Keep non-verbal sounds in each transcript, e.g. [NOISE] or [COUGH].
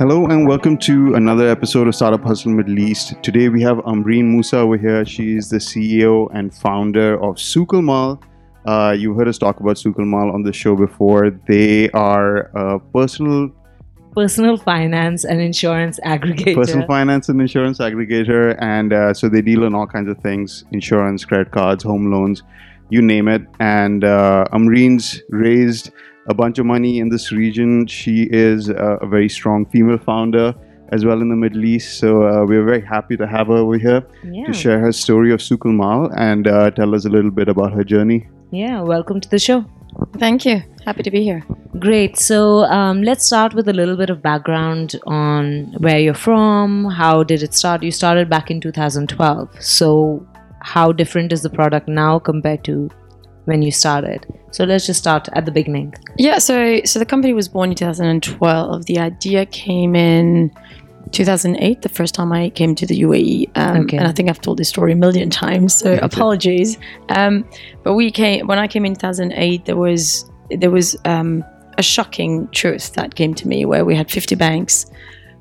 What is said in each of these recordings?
Hello and welcome to another episode of Startup Hustle Middle East. Today we have Amreen Musa over here. She is the CEO and founder of Souqalmal. Uh, you heard us talk about Souqalmal on the show before. They are a personal personal finance and insurance aggregator. personal finance and insurance aggregator, and uh, so they deal in all kinds of things: insurance, credit cards, home loans, you name it. And uh, Amreen's raised a bunch of money in this region. She is uh, a very strong female founder as well in the Middle East. So uh, we're very happy to have her over here yeah. to share her story of Souqalmal and uh, tell us a little bit about her journey. Yeah, welcome to the show. Thank you. Happy to be here. Great. So um, let's start with a little bit of background on where you're from. How did it start? You started back in 2012. So how different is the product now compared to when you started? So let's just start at the beginning. Yeah, so so the company was born in 2012. The idea came in 2008, the first time I came to the UAE. Um, Okay. And I think I've told this story a million times, so apologies. Um, but we came when I came in 2008. There was there was um, a shocking truth that came to me where we had 50 banks.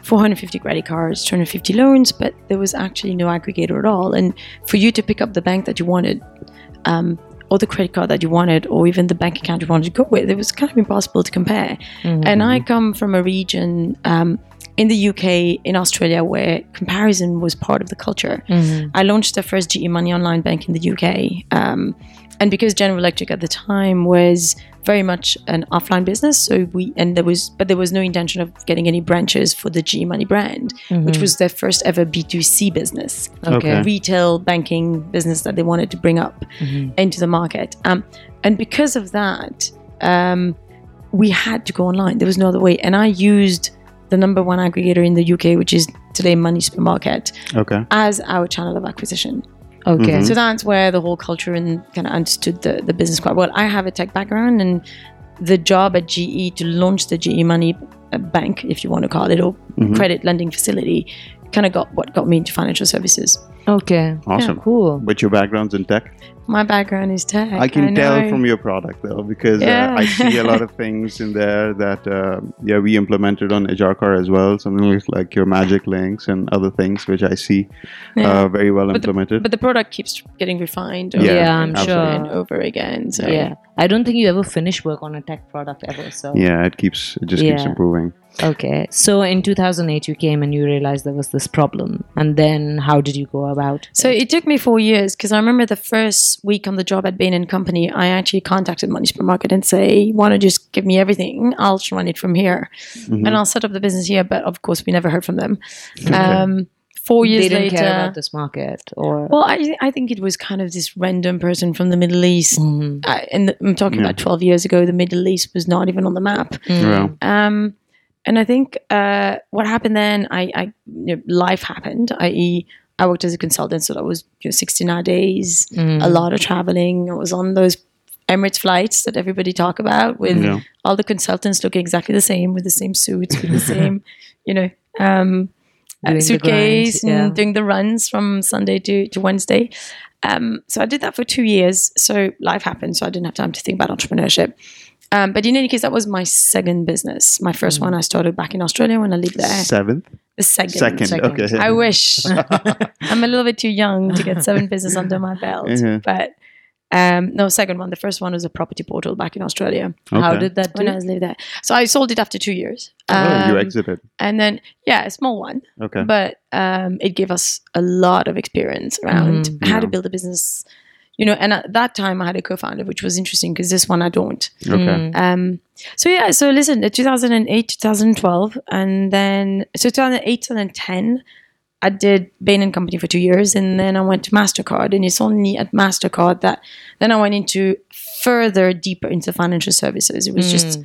450 credit cards, 250 loans, but there was actually no aggregator at all. And for you to pick up the bank that you wanted, um, or the credit card that you wanted, or even the bank account you wanted to go with, it was kind of impossible to compare. And I come from a region um, in the UK, in Australia, where comparison was part of the culture. I launched the first GE Money online bank in the UK. Um, and because General Electric at the time was very much an offline business, so we and there was but there was no intention of getting any branches for the GE Money brand, which was their first ever B2C business Okay. retail banking business that they wanted to bring up into the market. Um, and because of that, um, we had to go online. There was no other way. And I used the number one aggregator in the UK, which is today Money Supermarket, Okay. as our channel of acquisition. Okay. So that's where the whole culture and kind of understood the, the business quite well. I have a tech background, and the job at GE to launch the GE Money uh, Bank, if you want to call it, or credit lending facility, kind of got what got me into financial services. Okay. Awesome. Cool. But your background's in tech? My background is tech. I can tell know. from your product though, because Yeah. uh, I see a lot of things in there that uh, yeah we implemented on Ajarkar as well. Something like, like your magic links and other things, which I see Yeah. uh, very well but the, implemented. but the product keeps getting refined over, Yeah, Yeah, I'm and over sure. and over again. So Yeah. I don't think you ever finish work on a tech product ever. So yeah, it keeps it just keeps improving. Okay. So in 2008, you came and you realized there was this problem. And then how did you go about So it took me four years because I remember the first week on the job at Bain and Company, I actually contacted Money Supermarket and say, "Want to just give me everything? I'll run it from here, Mm-hmm. and I'll set up the business here." But of course, we never heard from them. Um, four years they didn't later, care about this market or well, I, I think it was kind of this random person from the Middle East, Mhm. uh, and I'm talking about 12 years ago. The Middle East was not even on the map. Yeah. Um, and I think uh, what happened then, I, I you know, life happened. I.e., I worked as a consultant, so that was you know, 16 hour days, a lot of traveling. I was on those Emirates flights that everybody talk about with Yeah. all the consultants looking exactly the same, with the same suits, with the same, [LAUGHS] you know, um, uh, suitcase grind, yeah. and doing the runs from Sunday to, to Wednesday. Um, so I did that for two years. So life happened, so I didn't have time to think about entrepreneurship. Um, but in any case, that was my second business. My Mm. first one I started back in Australia when I lived there. Seventh, The second. second, second. okay. I wish. [LAUGHS] I'm a little bit too young to get seven business under my belt. Mhm. But um, no, second one. The first one was a property portal back in Australia how did that do? when I was lived there. So I sold it after two years. Oh, you Um, exited. and then, yeah, a small one. Okay. But um, it gave us a lot of experience around Mhm. how to build a business. You know, and at that time I had a co-founder, which was interesting because this one I don't. okay. Um, so yeah, so listen, uh, 2008, 2012, and then so 2008, 2010, I did Bain and Company for two years, and then I went to Mastercard, and it's only at Mastercard that then I went into further deeper into financial services. It was just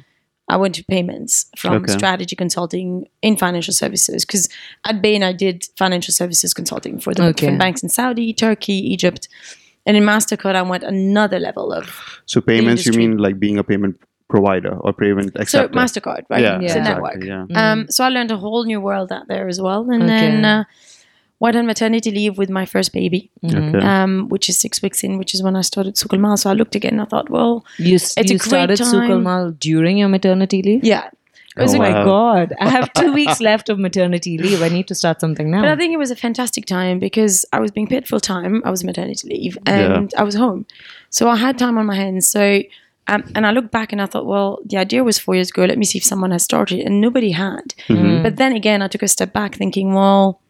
I went to payments from Okay. strategy consulting in financial services because at Bain I did financial services consulting for the Okay. different banks in Saudi, Turkey, Egypt. And in Mastercard, I went another level of So payments, you mean like being a payment provider or payment acceptor? so? Mastercard, right? Yeah, it's a exactly, network. Yeah. Um, so I learned a whole new world out there as well, and Okay. then uh, went on maternity leave with my first baby, Mm-hmm. Okay. um, which is six weeks in, which is when I started Souqalmal. So I looked again. I thought, well, You, s- It's a you great started time. Souqalmal during your maternity leave? yeah. It was Oh a my wow. god! I have two [LAUGHS] weeks left of maternity leave. I need to start something now. But I think it was a fantastic time because I was being paid full time. I was maternity leave and I was home. So I had time on my hands. So, um, and I looked back and I thought, well, the idea was four years ago. Let me see if someone has started. And nobody had. Mm-hmm. But then again, I took a step back thinking, well,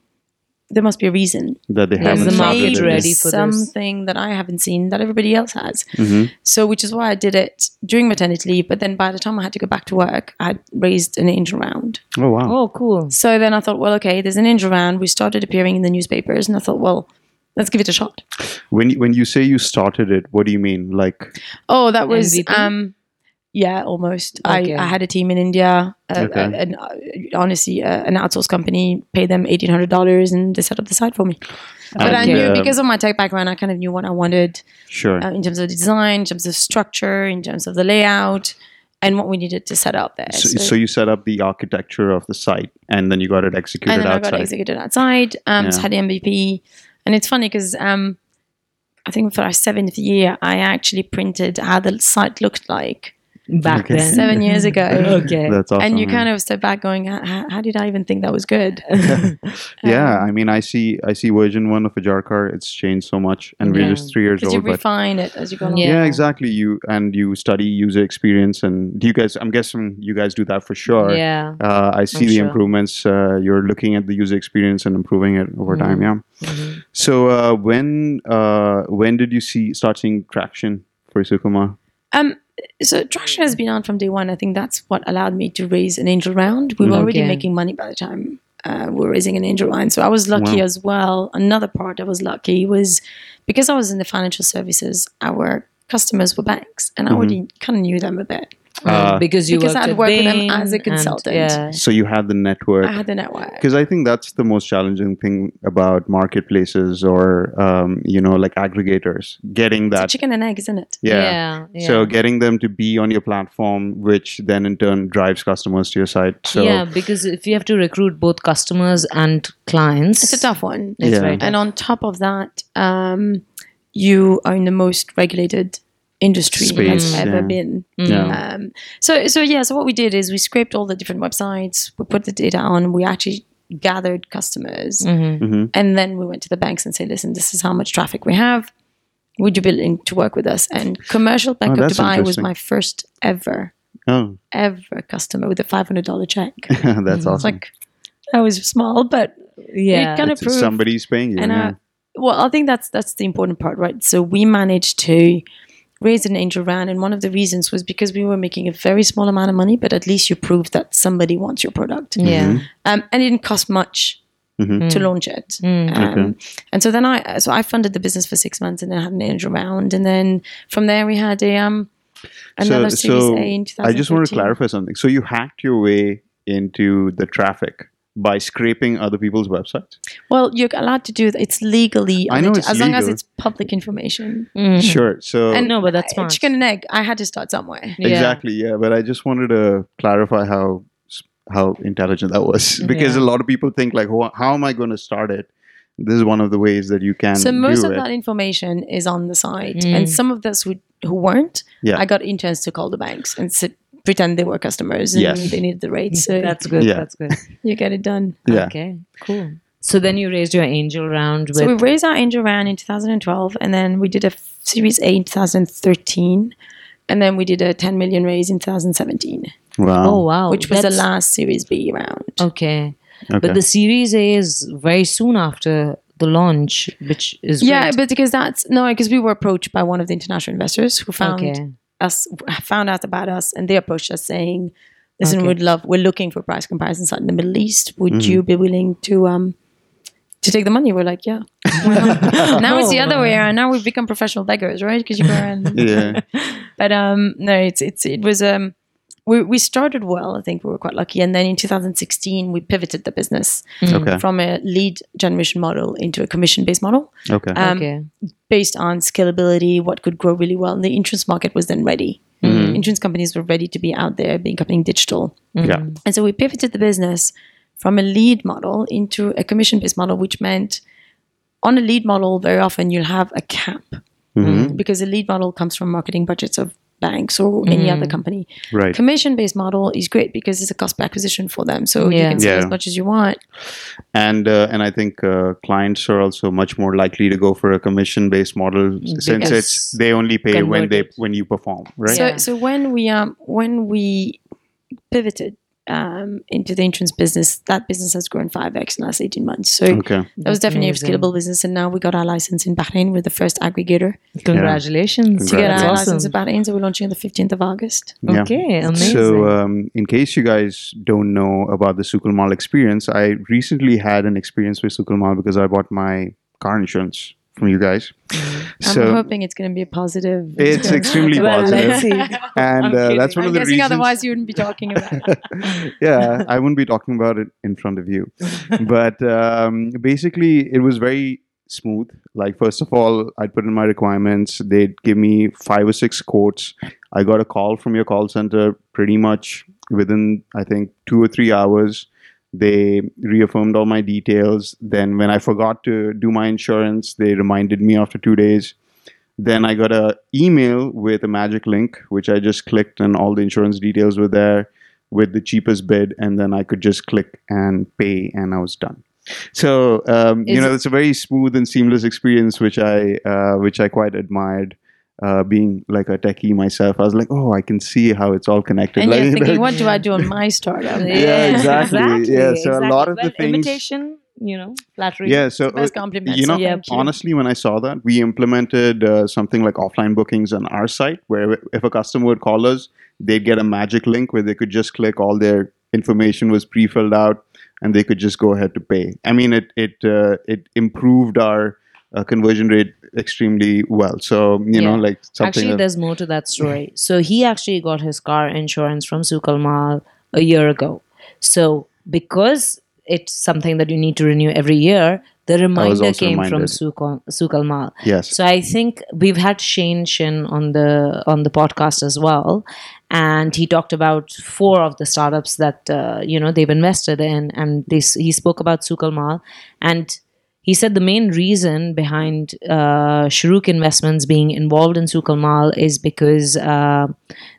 there must be a reason. That they There's haven't the market started it. ready for this. something that I haven't seen that everybody else has. Mhm. So, which is why I did it during maternity leave. But then by the time I had to go back to work, I had raised an angel round. Oh wow. oh, cool. So then I thought, well, okay, there's an angel round. We started appearing in the newspapers, and I thought, well, let's give it a shot. When you, when you say you started it, what do you mean? Like Oh, that was MVP? um, yeah, almost. Okay. I, I had a team in India, uh, Okay. uh, and uh, honestly, uh, an outsourced company paid them eighteen hundred dollars, and they set up the site for me. But I knew uh, because of my tech background, I kind of knew what I wanted sure. uh, in terms of design, in terms of structure, in terms of the layout, and what we needed to set up there. so, so you set up the architecture of the site, and then you got it executed and then I outside. got executed outside. Um, Yeah. Had the MVP, and it's funny because um, I think for our seventh year, I actually printed how the site looked like Back Okay. then. seven years [LAUGHS] ago. Okay. That's awesome. and you yeah. kind of step back, going, "How, how did I even think that was good?" [LAUGHS] [LAUGHS] yeah, Um, I mean, I see, I see version one of Ajarkar. It's changed so much, and Yeah. we're just three years Because you old. But refine it as you go along. Yeah. yeah. exactly. You and you study user experience, and do you guys? I'm guessing you guys do that for sure. Yeah. Uh, I see I'm the sure. improvements. Uh, you're looking at the user experience and improving it over time. Yeah. Mhm. So uh, when uh, when did you see start seeing traction for Isukuma? Um, so traction has hmm. been on from day one. I think that's what allowed me to raise an angel round. We were mm-hmm. already making money by the time uh, we were raising an angel round. So I was lucky Wow. as well. Another part I was lucky was because I was in the financial services, our customers were banks, and I mm-hmm. already kind of knew them a bit. Uh, because you because worked I'd at worked with them as a and- consultant. yeah. So you had the network. I had the network. because I think that's the most challenging thing about marketplaces or um, you know like aggregators getting It's a that chicken and egg, isn't it? yeah. Yeah. yeah. so getting them to be on your platform which then in turn drives customers to your site so yeah, because if you have to recruit both customers and clients, It's a tough one. It's Yeah. very tough. And on top of that, um, you are in the most regulated industry Space, has ever yeah. been. yeah Um, so, so yeah. So what we did is we scraped all the different websites. We put the data on. We actually gathered customers, Mhm. Mhm. and then we went to the banks and said, "Listen, this is how much traffic we have. Would you be willing to work with us?" And Commercial Bank Oh, of Dubai was my first ever, oh ever customer with a five hundred dollar check. [LAUGHS] that's It's awesome like I was small, but yeah. it kind of proved somebody's paying you and yeah. uh, well, I think that's that's the important part, right? So we managed to raise an angel round, and one of the reasons was because we were making a very small amount of money, but at least you proved that somebody wants your product, yeah. um, and it didn't cost much Mhm. to launch it. Mm. Um, Okay. And so then I so I funded the business for six months, and then had an angel round, and then from there we had a um another so, Series so A in 2013. I just want to clarify something so you hacked your way into the traffic by scraping other people's websites Well, you're allowed to do that. It's legally, I know it, it's as long as it's public information. Mhm. sure so And No, but that's smart. chicken and egg. I had to start somewhere. Yeah. Exactly, yeah. But I just wanted to clarify how how intelligent that was [LAUGHS] because Yeah. a lot of people think like, "How- how am I going to start it? This is one of the ways that you can So most do of it. that information is on the site, Mm. and some of those who, who weren't, Yeah. I got interns to call the banks and sit, pretend they were customers and Yes. they needed the rates. So [LAUGHS] That's good. Yeah. That's good. [LAUGHS] you get it done. yeah. Okay. Cool. So then you raised your angel round with So we raised our angel round in 2012, and then we did a f- Series A in 2013, and then we did a 10 million raise in 2017, Wow. Oh wow. which was That's- the last Series B round. Okay. Okay. But the Series A is very soon after the launch, which is Yeah, great. but because that's no, because we were approached by one of the international investors who found okay. Us found out about us and they approached us saying listen Okay. we'd love we're looking for price comparison site in the middle east would Mm-hmm. you be willing to um to take the money we're like yeah [LAUGHS] [LAUGHS] now it's the Oh, other way around now we've become professional beggars right because you go around [LAUGHS] yeah. but um no it's it's it was um we, we started well i think we were quite lucky and then in 2016 we pivoted the business Okay. from a lead generation model into a commission based model Okay. um, okay. based on scalability, what could grow really well. And the insurance market was then ready. Mm-hmm. Insurance companies were ready to be out there, becoming digital. yeah. And so we pivoted the business from a lead model into a commission based model, which meant on a lead model, very often you'll have a cap Mhm. because a lead model comes from marketing budgets of banks or any other company. Right. Commission based model is great because it's a cost per acquisition for them. So you can sell as much as you want. and uh, and I think uh, clients are also much more likely to go for a commission based model since it's they only pay when they converted. when you perform, right? So, Yeah. so when we um when we pivoted um, into the insurance business, that business has grown five x in the last eighteen months. So okay. that was definitely amazing. a scalable business, and now we got our license in Bahrain. We're the first aggregator Congratulations. to get Congrats. our That's license in Bahrain. So we're launching on the fifteenth of August. Yeah. Okay, amazing. So, um, in case you guys don't know about the Souqalmal experience, I recently had an experience with Souqalmal because I bought my car insurance from you guys. I'm So hoping it's going to be a positive. it's extremely Well, positive, [LAUGHS] and I'm uh, that's one I'm of the reasons. otherwise you wouldn't be talking about it. [LAUGHS] yeah, I wouldn't be talking about it in front of you. [LAUGHS] But um, basically, it was very smooth. Like, first of all, I'd put in my requirements. They'd give me five or six quotes. I got a call from your call center pretty much within, I think, two or three hours. They reaffirmed all my details. Then, when I forgot to do my insurance, they reminded me after two days. Then I got a email with a magic link, which I just clicked, and all the insurance details were there with the cheapest bid, and then I could just click and pay, and I was done. So um, you know, it's a very smooth and seamless experience, which I uh, which I quite admired. Uh, being like a techie myself, I was like, oh, I can see how it's all connected. And like, you're [LAUGHS] thinking, what do I do on [LAUGHS] my startup? Yeah, exactly. Yeah, so a lot of the well, things- imitation, you know, flattery. yeah. So uh, you know, Yeah, honestly, when I saw that, we implemented uh, something like offline bookings on our site, where if a customer would call us, they'd get a magic link where they could just click, all their information was pre-filled out, and they could just go ahead to pay. I mean, it it uh, it improved our uh, conversion rate extremely well. So you know, like something. Actually, there's more to that story. So he actually got his car insurance from Souqalmal a year ago. So because it's something that you need to renew every year, the reminder came from reminded. Sukal, Souqalmal. yes. So I think we've had Shane Shin on the on the podcast as well, and he talked about four of the startups that uh, you know they've invested in, and this he spoke about Sukal Souqalmal, and he said the main reason behind uh, Shorooq Investments being involved in Souqalmal is because uh,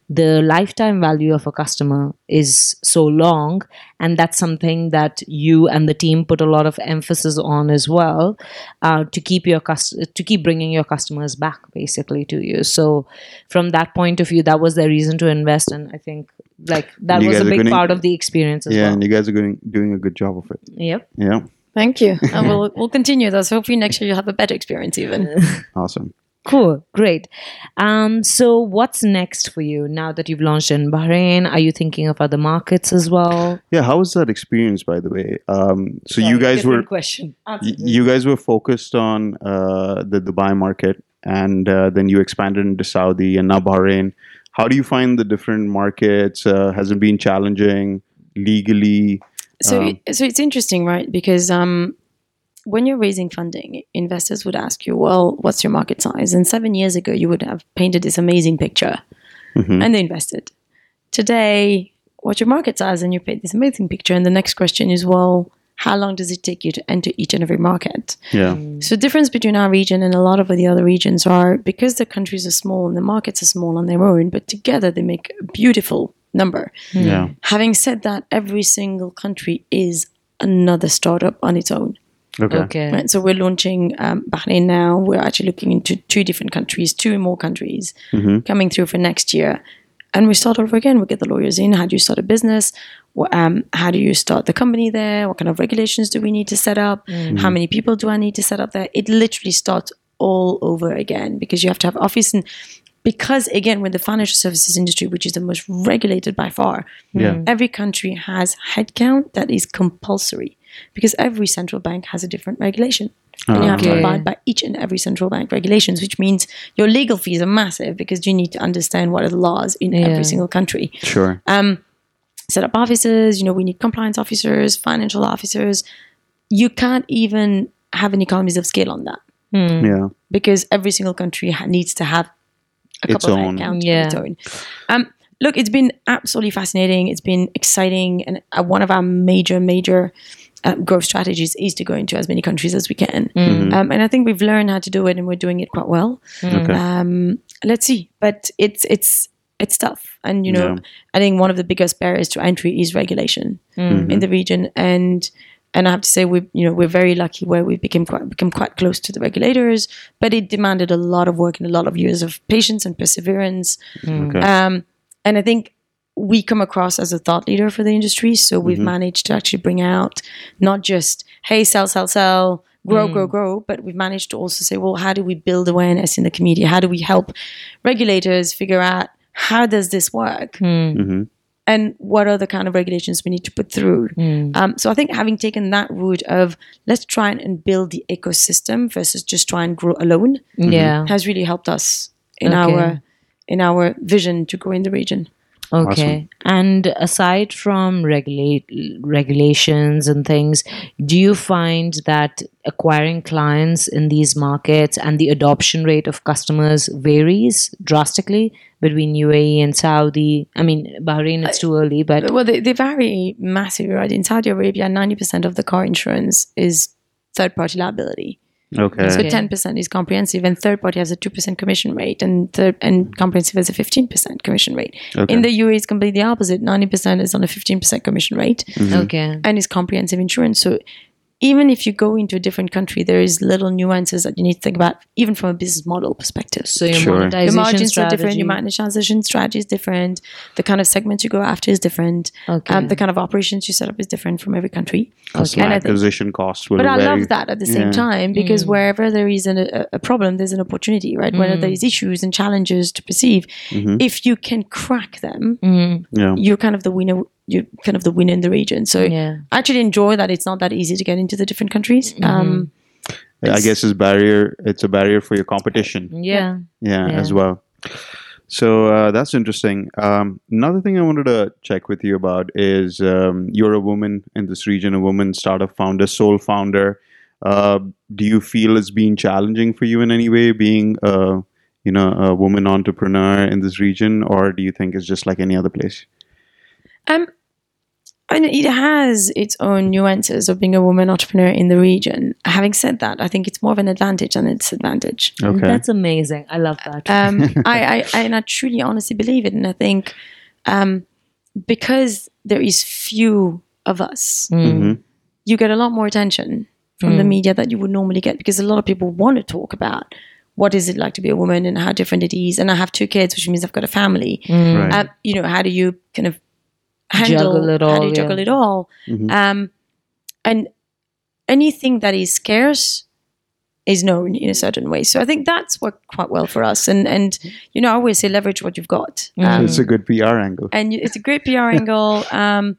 the lifetime value of a customer is so long, and that's something that you and the team put a lot of emphasis on as well uh, to keep your cust- to keep bringing your customers back basically to you. So from that point of view, that was their reason to invest, and I think like that was a big part of the experience as yeah, well. and you guys are doing doing a good job of it. Yep. Yeah, Thank you. [LAUGHS] and we'll, we'll continue those. Hopefully, next year you'll have a better experience even. [LAUGHS] awesome. Cool, great. Um, so what's next for you now that you've launched in Bahrain? Are you thinking of other markets as well? Yeah, how was that experience, by the way? Um, so you guys were question. y- you guys were focused on uh, the Dubai market, and uh, then you expanded into Saudi and now Bahrain. How do you find the different markets? Uh, has it been challenging legally? So, Um, so it's interesting, right? Because um, when you're raising funding, investors would ask you, "Well, what's your market size?" And seven years ago, you would have painted this amazing picture, Mhm. and they invested. Today, what's your market size? And you paint this amazing picture, and the next question is, "Well, how long does it take you to enter each and every market?" Yeah, So, the difference between our region and a lot of the other regions are because the countries are small and the markets are small on their own, but together they make a beautiful number. yeah, Having said that, every single country is another startup on its own. okay, Okay. Right? So we're launching um, Bahrain now. We're actually looking into two different countries, two more countries Mhm. coming through for next year. And we start over again. We get the lawyers in. How do you start a business? Wha- um, how do you start the company there? What kind of regulations do we need to set up? How many people do I need to set up there? It literally starts all over again because you have to have office and because again with the financial services industry which is the most regulated by far yeah, mm. every country has headcount that is compulsory because every central bank has a different regulation. And you have to abide by each and every central bank regulations, which means your legal fees are massive because you need to understand what are the laws in Yeah. every single country. sure, um, Set up offices, you know, we need compliance officers, financial officers. You can't even have an economies of scale on that mm. yeah, because every single country ha- needs to have a Its couple own. of headcount Yeah. of its own. Um, look, it's been absolutely fascinating. It's been exciting, and uh, one of our major, major uh, growth strategies is to go into as many countries as we can. Um, and I think we've learned how to do it, and we're doing it quite well. okay, Um, let's see. But it's it's it's tough, and you know, Yeah. I think one of the biggest barriers to entry is regulation in the region, and and I have to say we you know we're very lucky where we became quite become quite close to the regulators, but it demanded a lot of work and a lot of years of patience and perseverance. Okay. Um, and I think we come across as a thought leader for the industry. So we've managed to actually bring out not just, hey, sell, sell, sell, grow, grow, grow, but we've managed to also say, well, how do we build awareness in the community? How do we help regulators figure out how does this work? hmm And what are the kind of regulations we need to put through? Um, so I think having taken that route of let's try and, and build the ecosystem versus just try and grow alone Yeah. has really helped us in Okay. our in our vision to grow in the region. Okay. And aside from regulate regulations and things, do you find that acquiring clients in these markets and the adoption rate of customers varies drastically between UAE and Saudi? I mean, Bahrain it's too early, but uh, Well, they, they vary massively, right? In Saudi Arabia, 90% of the car insurance is third party liability. Okay. So 10% is comprehensive, and third party has a 2% commission rate, and third, and comprehensive has a 15% commission rate. Okay. In the UAE, it's completely opposite 90% is on a 15% commission rate, mm-hmm. okay. and it's comprehensive insurance. So even if you go into a different country, there is little nuances that you need to think about, even from a business model perspective. So your Sure. Your Your margins strategy. are different. Your monetization strategy is different. The kind of segments you go after is different. Um, okay. Um, the kind of operations you set up is different from every country. Customer And I think- acquisition costs will But I love that at the same Yeah. time mm. because wherever there is an, a, a problem, there's an opportunity, right? Where mm. there is issues and challenges to perceive, mm-hmm. if you can crack them, mm. Yeah. you're kind of the winner. You're kind of the winner in the region. So Yeah. I actually enjoy that it's not that easy to get into the different countries. Um, I guess it's barrier. It's a barrier for your competition. Yeah. Yeah, Yeah. as well. So uh, that's interesting. Um, another thing I wanted to check with you about is um, you're a woman in this region, a woman startup founder, sole founder. Uh, do you feel it's been challenging for you in any way, being a you know a woman entrepreneur in this region, or do you think it's just like any other place? Um, and it has its own nuances of being a woman entrepreneur in the region. Having said that, I think it's more of an advantage than a disadvantage. Okay. That's amazing. I love that. Um, [LAUGHS] I, I, I, and I truly honestly believe it. And I think um, because there is few of us, Mhm. you get a lot more attention from the media that you would normally get because a lot of people want to talk about what is it like to be a woman and how different it is. And I have two kids, which means I've got a family. Right. Um, you know, how do you kind of handle Juggle it How all, do you yeah. juggle it all? Mhm. Um, and anything that is scarce is known in a certain way. So I think that's worked quite well for us. And and you know, I always say leverage what you've got. Um, it's a good PR angle. and it's a great PR angle. [LAUGHS] Um,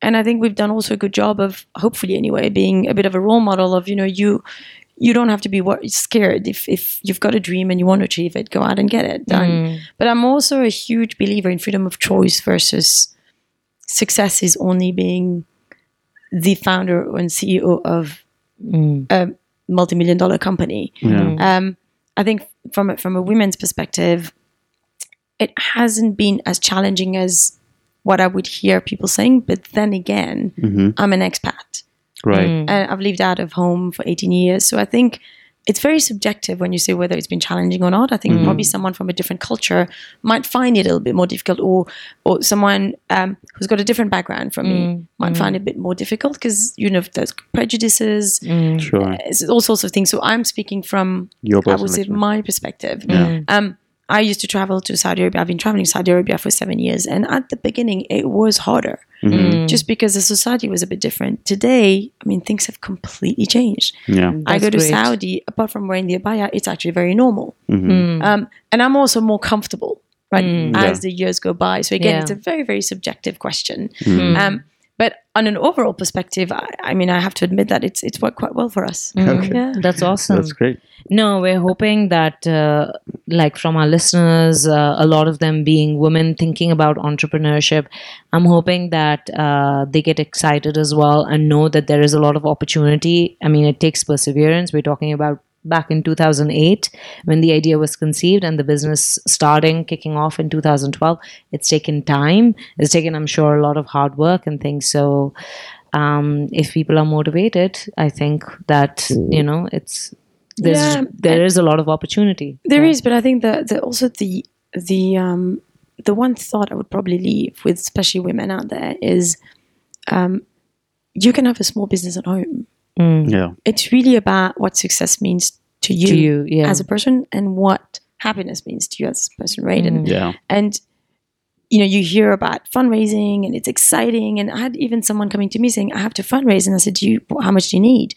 and I think we've done also a good job of, hopefully anyway, being a bit of a role model of you know you you don't have to be wor- scared if if you've got a dream and you want to achieve it, go out and get it done. But I'm also a huge believer in freedom of choice versus success is only being the founder and CEO of a multi-million dollar company. Yeah. Um, I think from a, from a women's perspective, it hasn't been as challenging as what I would hear people saying. But then again, Mhm. I'm an expat Right. and I've lived out of home for 18 years. So I think it's very subjective when you say whether it's been challenging or not. I think probably mm. someone from a different culture might find it a little bit more difficult, or or someone um, who's got a different background from me mm, might mm. find it a bit more difficult because you know there's prejudices, Sure. Uh, it's all sorts of things. So I'm speaking from Your I would say my perspective. Yeah. Um, I used to travel to Saudi Arabia. I've been traveling Saudi Arabia for seven years, and at the beginning, it was harder, Mm-hmm. just because the society was a bit different. Today, I mean, things have completely changed. Yeah. I go to great. Saudi, apart from wearing the abaya, it's actually very normal, Mhm. um, and I'm also more comfortable, right, as Yeah. the years go by. So again, Yeah. it's a very, very subjective question. Mm-hmm. Um, but on an overall perspective, I, I mean, I have to admit that it's it's worked quite well for us. Okay. Yeah. That's awesome. That's great. No, we're hoping that, uh, like from our listeners, uh, a lot of them being women thinking about entrepreneurship, I'm hoping that uh, they get excited as well and know that there is a lot of opportunity. I mean, it takes perseverance. We're talking about back in 2008 when the idea was conceived and the business starting, kicking off in 2012. It's taken time. It's taken, I'm sure, a lot of hard work and things. So, um, if people are motivated, I think that, you know, it's there's Yeah, there is a lot of opportunity. There Yeah. is, but I think that the, also the the um, the one thought I would probably leave with, especially women out there, is um, you can have a small business at home. Mm. Yeah. It's really about what success means to you, to you, yeah. as a person and what happiness means to you as a person, right? And Yeah. and you know you hear about fundraising and it's exciting and i had even someone coming to me saying i have to fundraise and i said do you how much do you need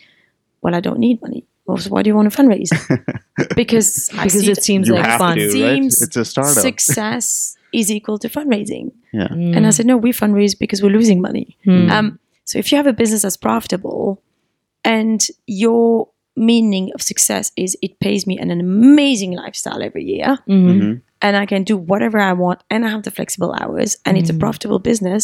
well i don't need money well so why do you want to fundraise [LAUGHS] because because see it seems You like have fun. to, right? Seems It's a startup. success [LAUGHS] is equal to fundraising Yeah. Mm. and i said no we fundraise because we're losing money Mm. um, so if you have a business that's profitable and your meaning of success is it pays me an, an amazing lifestyle every year Mhm. Mhm. and I can do whatever I want and I have the flexible hours and it's a Mm. profitable business,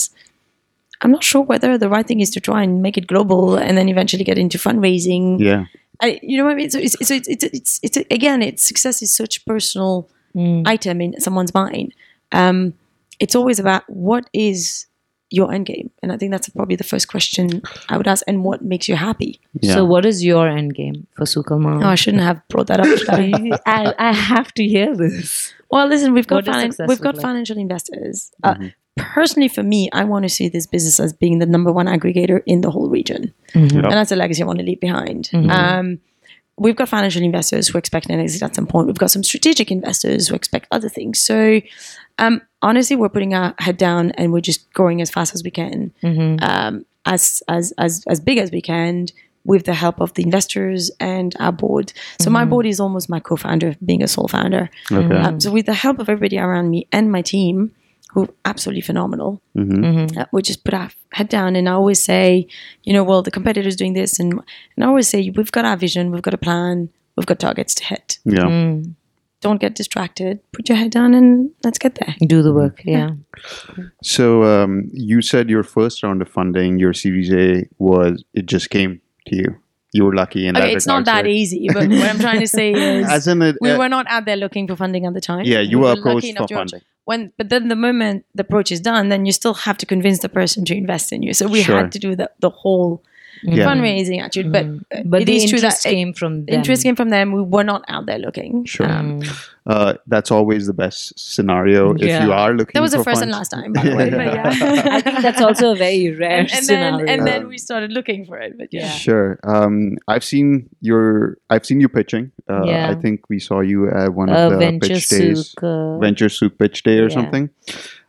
I'm not sure whether the right thing is to try and make it global and then eventually get into fundraising. Yeah. I, you know what I mean? So it's, it's, it's, it's, it's, it's again, it's success is such a personal Mm. item in someone's mind. Um, it's always about what is your end game, and I think that's probably the first question I would ask. And what makes you happy? Yeah. So, what is your end game for Sukalma? Oh, I shouldn't have brought that up. I? [LAUGHS] I, I have to hear this. Well, listen, we've got finan- we've look got like? financial investors. Uh, personally, for me, I want to see this business as being the number one aggregator in the whole region, Yeah. and that's a legacy I want to leave behind. Um, we've got financial investors who expect an exit at some point. We've got some strategic investors who expect other things. So, um, honestly, we're putting our head down and we're just growing as fast as we can, um, as as as as big as we can. With the help of the investors and our board. So, my board is almost my co founder, being a sole founder. Okay. Um, so with the help of everybody around me and my team, who are absolutely phenomenal, Mhm. uh, we just put our head down. And I always say, you know, well, the competitor's doing this, and and I always say, we've got our vision, we've got a plan, we've got targets to hit. Yeah. Mm. Don't get distracted. Put your head down and let's get there. Do the work, yeah. So um, you said your first round of funding, your Series A was it just came to you. You were lucky in that. Okay, it's not that right? easy, but what I'm trying to say [LAUGHS] is, As in it, we uh, were not out there looking for funding at the time. yeah, you We were lucky approached enough for to- funding. When but then the moment the approach is done then you still have to convince the person to invest in you so we Sure. had to do the, the whole Yeah. fundraising attitude but uh, But it the is true that came from the them. interest came from them we were not out there looking Sure. Um, Uh, that's always the best scenario if you are looking. that was the for first and last time by the way but [LAUGHS] Yeah. yeah [LAUGHS] I think that's also a very [LAUGHS] rare and, and then scenario. and then we started looking for it but yeah, Sure. Um, I've seen your. I've seen you pitching. Uh, Yeah. I think we saw you at one uh, of the venture pitch days, uh, VentureSouq Pitch Day or Yeah. something.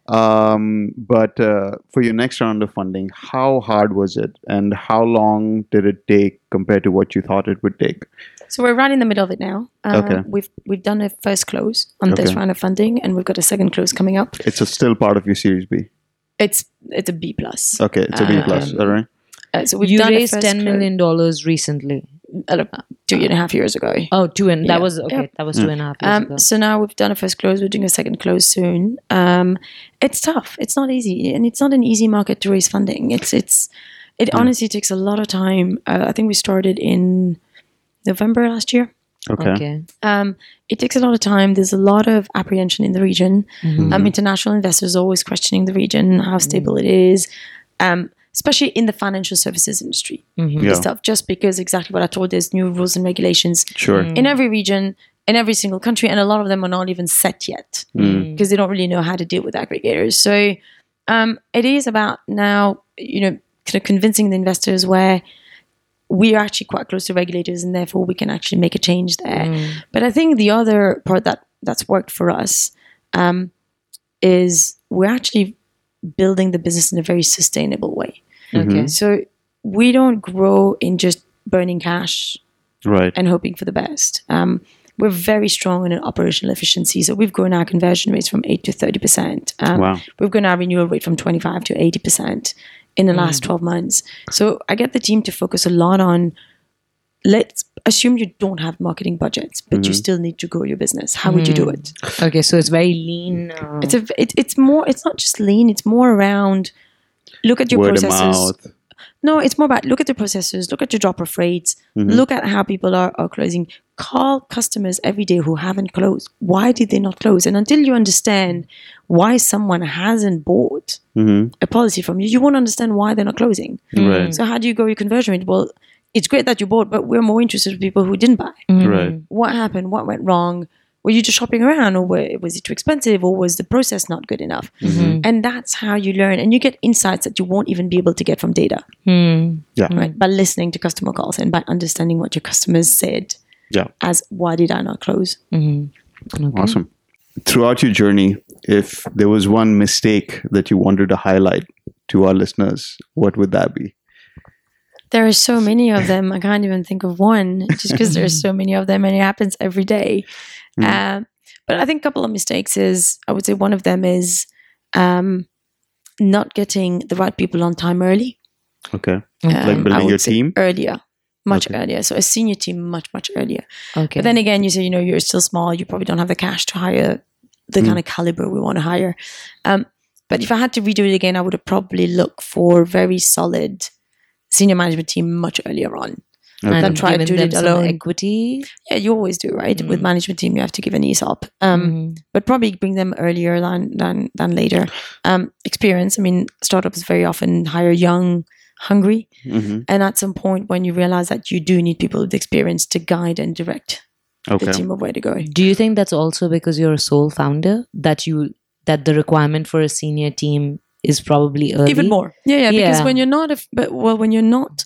Um, but uh, for your next round of funding, how hard was it, and how long did it take compared to what you thought it would take? so we're right in the middle of it now um, Okay. we've we've done a first close on this round of funding and we've got a second close coming up It's a still part of your Series B. it's it's a b plus Okay, it's a B Uh, plus. um, All right. uh, so we've you done a raised first ten clo- million dollars recently. Uh, two and a half years ago Oh, two and Yeah. that was okay. Yeah. That was two and a half years ago. Um, so now we've done a first close. We're doing a second close soon. Um, it's tough. It's not easy, and it's not an easy market to raise funding. It's it's it honestly takes a lot of time. Uh, I think we started in November last year. Okay. Okay. Um, it takes a lot of time. There's a lot of apprehension in the region. Um, international investors are always questioning the region, how stable it is, um, especially in the financial services industry Yeah. stuff. Just because exactly what I told, there's new rules and regulations Sure. in every region, in every single country, and a lot of them are not even set yet Mm. because they don't really know how to deal with aggregators. So um, it is about now, you know, kind of convincing the investors where we are actually quite close to regulators, and therefore we can actually make a change there. But I think the other part that that's worked for us um, is we're actually building the business in a very sustainable way. Okay. So we don't grow in just burning cash Right. and hoping for the best. Um, we're very strong in an operational efficiency. So we've grown our conversion rates from 8 to 30%. Um, Wow. We've grown our renewal rate from 25 to 80% in the last 12 months. So I get the team to focus a lot on let's assume you don't have marketing budgets, but you still need to grow your business. How would you do it? Okay. So it's very lean. Uh, It's a it, it's more it's not just lean, it's more around look at your Word of processes. mouth. No, it's more about look at the processes, look at your drop off rates, look at how people are, are closing. Call customers every day who haven't closed. Why did they not close? And until you understand why someone hasn't bought Mhm. a policy from you, you won't understand why they're not closing. Right. So how do you grow your conversion rate? Well, it's great that you bought, but we're more interested in people who didn't buy. Mhm. Right. What happened? What went wrong? Were you just shopping around, or were, was it too expensive, or was the process not good enough? Mhm. And that's how you learn, and you get insights that you won't even be able to get from data, Hmm. right? By listening to customer calls and by understanding what your customers said. Yeah. As why did I not close? Mhm. Okay. Awesome. Throughout your journey, if there was one mistake that you wanted to highlight to our listeners, what would that be? There are so many of [LAUGHS] them. I can't even think of one, just because there's so many of them, and it happens every day. Mm. Um, but I think a couple of mistakes is I would say one of them is um, not getting the right people on time early. Okay. Um, Like I building would your say team? earlier, much Okay. earlier. So a senior team, much much earlier. Okay. But then again, you say you know you're still small. You probably don't have the cash to hire the Mm. kind of caliber we want to hire. Um, but if I had to redo it again, I would have probably looked for very solid senior management team much earlier on. Okay. and try to do it alone. equity. Yeah, you always do, right? With Mm. management team, you have to give an ESOP. Um, Mhm. but probably bring them earlier than than than later. Um, experience. I mean, startups very often hire young, hungry, Mhm. and at some point when you realize that you do need people with experience to guide and direct the team of where to go. Do you think that's also because you're a sole founder that you that the requirement for a senior team is probably early? Even more, yeah, yeah. Because Yeah. when you're not a, f- but well, when you're not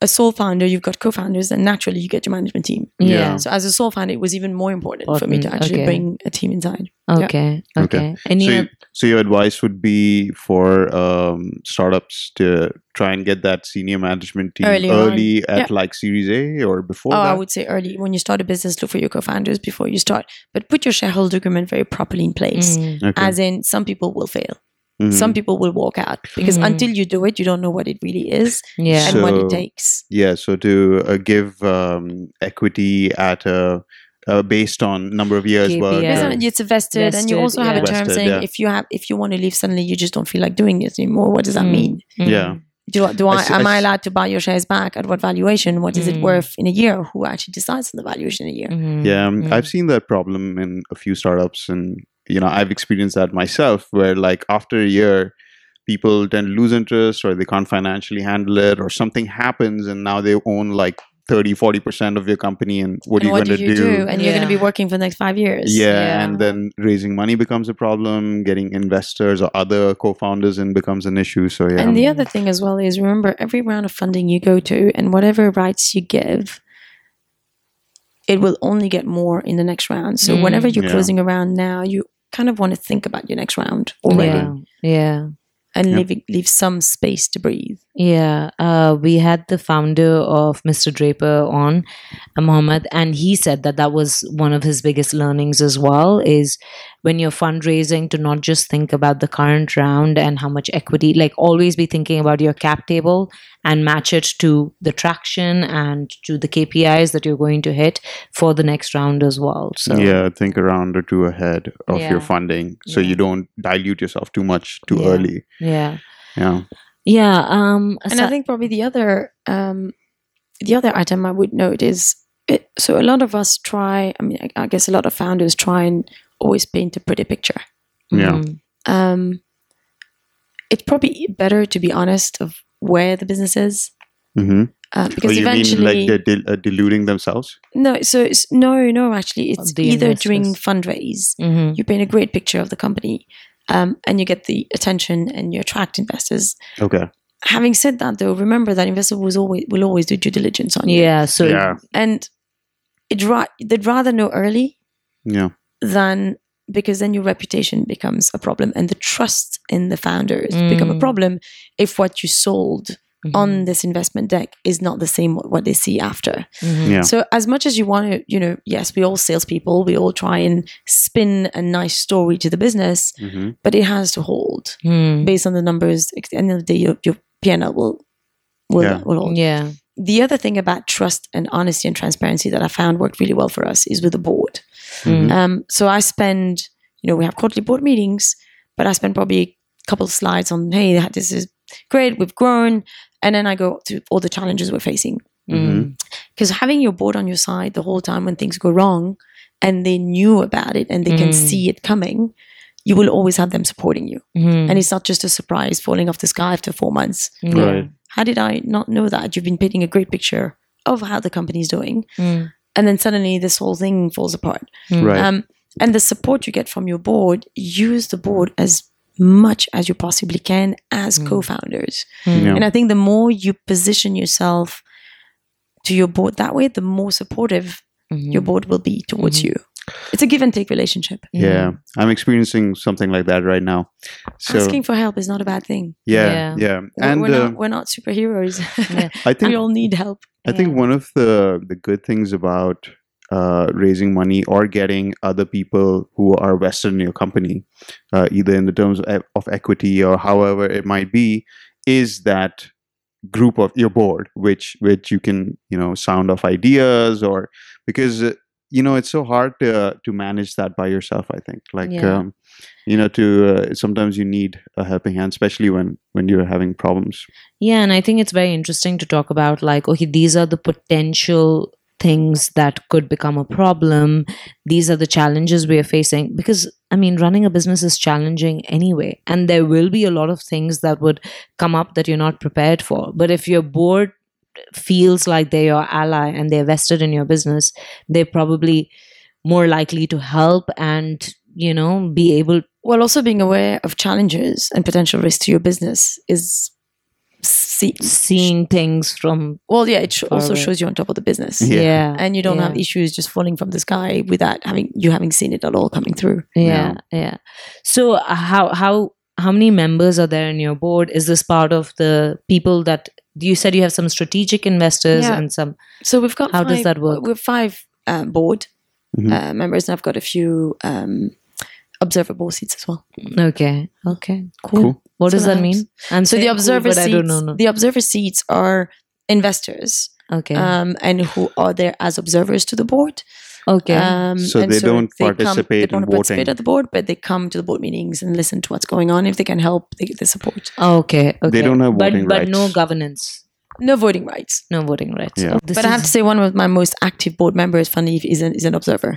a sole founder, you've got co-founders, and naturally you get your management team. Yeah. Yeah. So as a sole founder, it was even more important for me to actually okay. bring a team inside. Okay. Okay. Okay. Any So, oth- you- so your advice would be for um, startups to try and get that senior management team Early early, on. at like Series A or before Oh, that. I would say early when you start a business, look for your co-founders before you start, but put your shareholder agreement very properly in place. Mm, okay. As in, some people will fail, Mhm. some people will walk out because Mhm. until you do it, you don't know what it really is yeah. and what it takes. yeah. So to uh, give um, equity at a uh, based on number of years KPI. worked. Based or- It's vested, and you Vested, also have a term Vested, saying yeah. if you have if you want to leave suddenly, you just don't feel like doing it anymore. What does that Mm. mean? Mm. Yeah. Do, I- do I I, see- I am I allowed to buy your shares back at what valuation? What is it Mm. worth in a year? Who actually decides on the valuation in a year? Mhm. Yeah, um, Mm. I've seen that problem in a few startups, and you know, I've experienced that myself. Where like after a year, people tend to lose interest, or they can't financially handle it, or something happens, and now they own like 30 40 percent of your company, and what and are you going to you do? And you're going to be working for the next five years. yeah, Yeah. and then raising money becomes a problem. Getting investors or other co-founders in becomes an issue. So yeah, And the other thing as well is remember every round of funding you go to and whatever rights you give, it will only get more in the next round. So Mm. whenever you're Yeah. closing a round now, you kind of want to think about your next round already Yeah. Yeah. and Yeah. leave leave some space to breathe. Yeah, uh, we had the founder of Mr. Draper on, uh, Mohammed, and he said that that was one of his biggest learnings as well. Is when you're fundraising to not just think about the current round and how much equity, like always be thinking about your cap table and match it to the traction and to the KPIs that you're going to hit for the next round as well. So yeah, think a round or two ahead of Yeah. your funding, so Yeah. you don't dilute yourself too much too Yeah. early. yeah, Yeah. Yeah. Um, And so- I think probably the other um, the other item I would note is it, so a lot of us try. I mean, I, I guess a lot of founders try and always paint a pretty picture. Yeah. Mhm. Um, it's probably better to be honest of where the business is Mm-hmm. uh, Or because you mean eventually like they're dil- uh, diluting themselves? no. So it's, no, no. Actually, it's either during investors. fundraise Mhm. you paint a great picture of the company. Um, and you get the attention and you attract investors. Okay. Having said that, though, remember that investors will always will always do due diligence on you. Yeah. So yeah. and it ra- they'd rather know early Yeah. than because then your reputation becomes a problem and the trust in the founders become a Mm. problem if what you sold Mhm. on this investment deck is not the same what what they see after. Mhm. Yeah. So as much as you want to, you know, yes, we all salespeople, we all try and spin a nice story to the business, Mm-hmm. but it has to hold Hmm. based on the numbers. At the end of the day, your, your PNL will will, Yeah. will hold Yeah. the other thing about trust and honesty and transparency that I found worked really well for us is with the board. Mm. Um, so I spend, you know, we have quarterly board meetings, but I spend probably a couple of slides on, hey, this is great, we've grown, and then I go through all the challenges we're facing. Mm. Because having your board on your side the whole time when things go wrong, and they knew about it and they can Mm. see it coming, you will always have them supporting you, Mhm. and it's not just a surprise falling off the sky after four months. Yeah. Right. How did I not know that? You've been painting a great picture of how the company is doing, Mm. and then suddenly this whole thing falls apart. Mm. Right. Um, and the support you get from your board, use the board as much as you possibly can as Mm. co-founders. Mm. Yeah. And I think the more you position yourself to your board that way, the more supportive Mhm. your board will be towards Mhm. you. It's a give and take relationship. yeah. I'm experiencing something like that right now. So Asking for help is not a bad thing. yeah, Yeah. yeah, We're- and we're, uh, not, we're not superheroes. Yeah. I [LAUGHS] think we all need help. I think one of the the good things about uh, raising money or getting other people who are vested in your company, uh, either in the terms of, of equity or however it might be, is that group of your board, which which you can you know sound off ideas or because uh, you know it's so hard to to manage that by yourself. I think like. Yeah. Um, you know, to uh, sometimes you need a helping hand, especially when when you're having problems. Yeah, and I think it's very interesting to talk about like, okay, these are the potential things that could become a problem. These are the challenges we are facing because I mean, running a business is challenging anyway, and there will be a lot of things that would come up that you're not prepared for. But if your board feels like they're your ally and they're vested in your business, they're probably more likely to help and you know be able Well, also being aware of challenges and potential risks to your business is see, seeing things from well, yeah, it sh- also away. shows you on top of the business. Yeah. yeah And you don't Yeah. have issues just falling from the sky without having you having seen it at all coming through. yeah yeah so uh, how how how many members are there in your board is this part of the people that you said you have some strategic investors Yeah. and some So we've got How does that work? We're five um, board Mhm. uh, members, and I've got a few um, observer board seats as well. okay okay cool, Cool. What So does that that mean helps. i'm So the saying cool, observer but i seats, don't know no. the observer seats are investors okay um, and who are there as observers to the board. okay Um, So and they don't come- participate they in don't participate voting. at the board, but they come to the board meetings and listen to what's going on. If they can help, they get the support. okay okay They don't have but voting but no governance No voting rights. no voting rights Yeah. Oh, but I have to say, one of my most active board members, funny, is an, is an observer.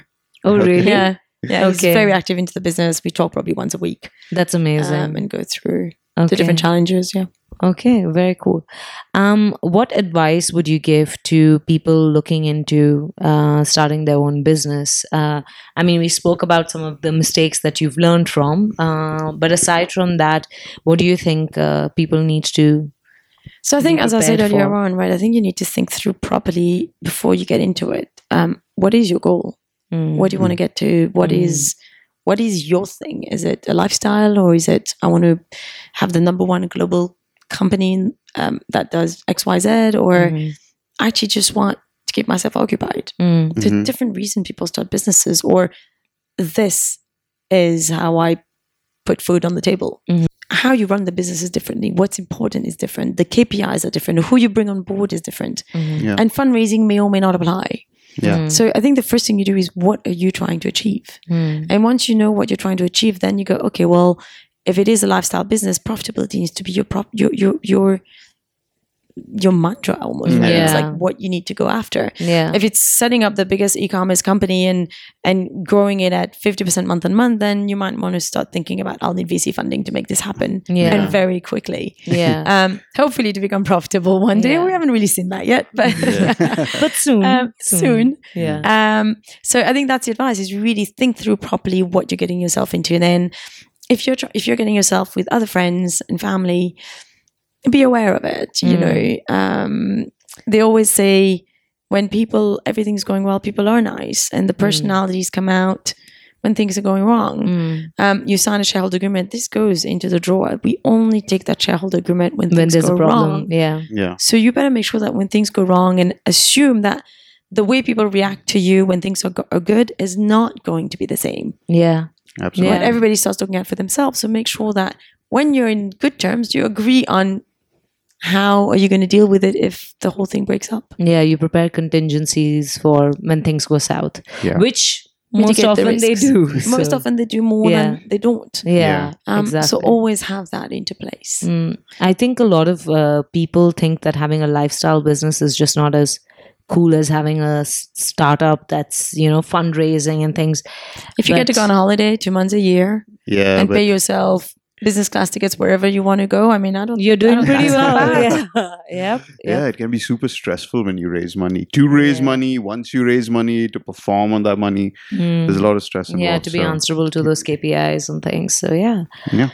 oh really Yeah, yeah. Okay. He's very active into the business. We talk probably once a week that's amazing um, and go through okay. the different challenges. Yeah. Okay, very cool. Um, what advice would you give to people looking into uh, starting their own business? Uh, I mean, we spoke about some of the mistakes that you've learned from, uh, but aside from that, what do you think uh, people need to? So I think, as I said earlier for? on, right, I think you need to think through properly before you get into it. Um, what is your goal? Mm, What do you want to get to? What Mm. is what is your thing? Is it a lifestyle or is it I want to have the number one global company um, that does X Y Z or mhm, I actually just want to keep myself occupied? mm, There's Mhm. different reason people start businesses or this is how I put food on the table. Mhm. How you run the business is differently. What's important is different. The KPIs are different. Who you bring on board is different. mhm, Yeah. And fundraising may or may not apply. Yeah. mm, So I think the first thing you do is what are you trying to achieve? mm, And once you know what you're trying to achieve, then you go, okay, well, if it is a lifestyle business, profitability needs to be your prop your your your your mantra almost, right? It's like what you need to go after. yeah, If it's setting up the biggest e-commerce company and and growing it at 50% month on month, then you might want to start thinking about I'll need VC funding to make this happen. Yeah. And very quickly. yeah. [LAUGHS] Um, hopefully to become profitable one day. Yeah. We haven't really seen that yet, but [LAUGHS] but soon, um, soon. yeah. Um, so I think that's the advice: is really think through properly what you're getting yourself into, and then if you're tr- if you're getting yourself with other friends and family, be aware of it. You Mm. know, um, they always say when people everything's going well, people are nice, and the personalities come out when things are going wrong. Mm. Um, you sign a shareholder agreement. This goes into the drawer. We only take that shareholder agreement when, When things there's go a problem, wrong. yeah, Yeah. So you better make sure that when things go wrong and assume that the way people react to you when things are, go- are good is not going to be the same. yeah, Absolutely. When everybody starts looking out for themselves. So make sure that when you're in good terms, you agree on how are you going to deal with it if the whole thing breaks up. yeah. You prepare contingencies for when things go south, Yeah. which most Mitigate the often they risks. do. [LAUGHS] Most so- often they do more Yeah. than they don't. yeah, Yeah. Um, exactly. So always have that into place. Mm, I think a lot of uh, people think that having a lifestyle business is just not as cool as having a startup that's you know fundraising and things. If you get to go on a holiday two months a year Yeah. and but pay yourself business class tickets wherever you want to go. I mean, I don't. You're doing don't pretty well. bad. Yeah. [LAUGHS] [LAUGHS] Yep. Yeah, it can be super stressful when you raise money. To raise Yeah. money, once you raise money, to perform on that money, Mm. there's a lot of stress involved. yeah to be so- answerable to those kpis and things so yeah Yeah.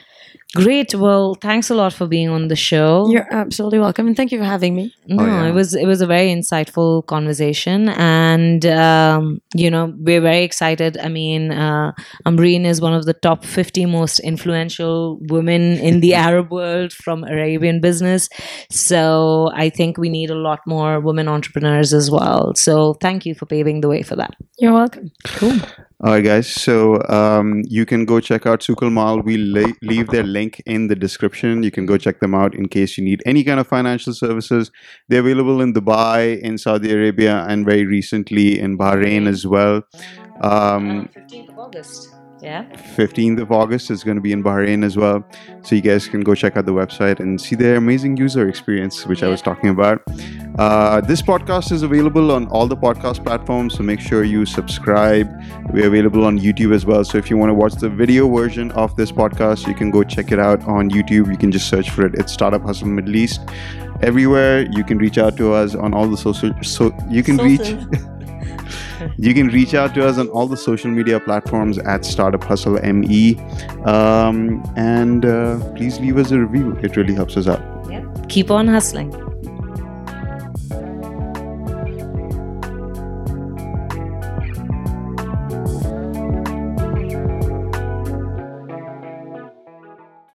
Great. Well thanks a lot for being on the show. You're absolutely welcome, and thank you for having me. no Oh, yeah. it was it was a very insightful conversation and um, you know we're very excited. I mean uh, Ambareen is one of the top 50 most influential women in the [LAUGHS] arab world from arabian business. So i think we need a lot more women entrepreneurs as well. So thank you for paving the way for that. You're welcome. cool All right, guys. So um, you can go check out Souqalmal. We la- leave their link in the description. You can go check them out in case you need any kind of financial services. They're available in Dubai, in Saudi Arabia, and very recently in Bahrain as well. Um, 15th of august yeah 15th of August is going to be in Bahrain as well. So you guys can go check out the website and see their amazing user experience, which I was talking about. Uh, this podcast is available on all the podcast platforms, so make sure you subscribe. We're available on YouTube as well. So if you want to watch the video version of this podcast, you can go check it out on YouTube. You can just search for it. It's Startup Hustle Middle East. Everywhere you can reach out to us on all the social. So you can reach. [LAUGHS] You can reach out to us on all the social media platforms at Startup Hustle ME. Um, and uh, please leave us a review, it really helps us out. keep on hustling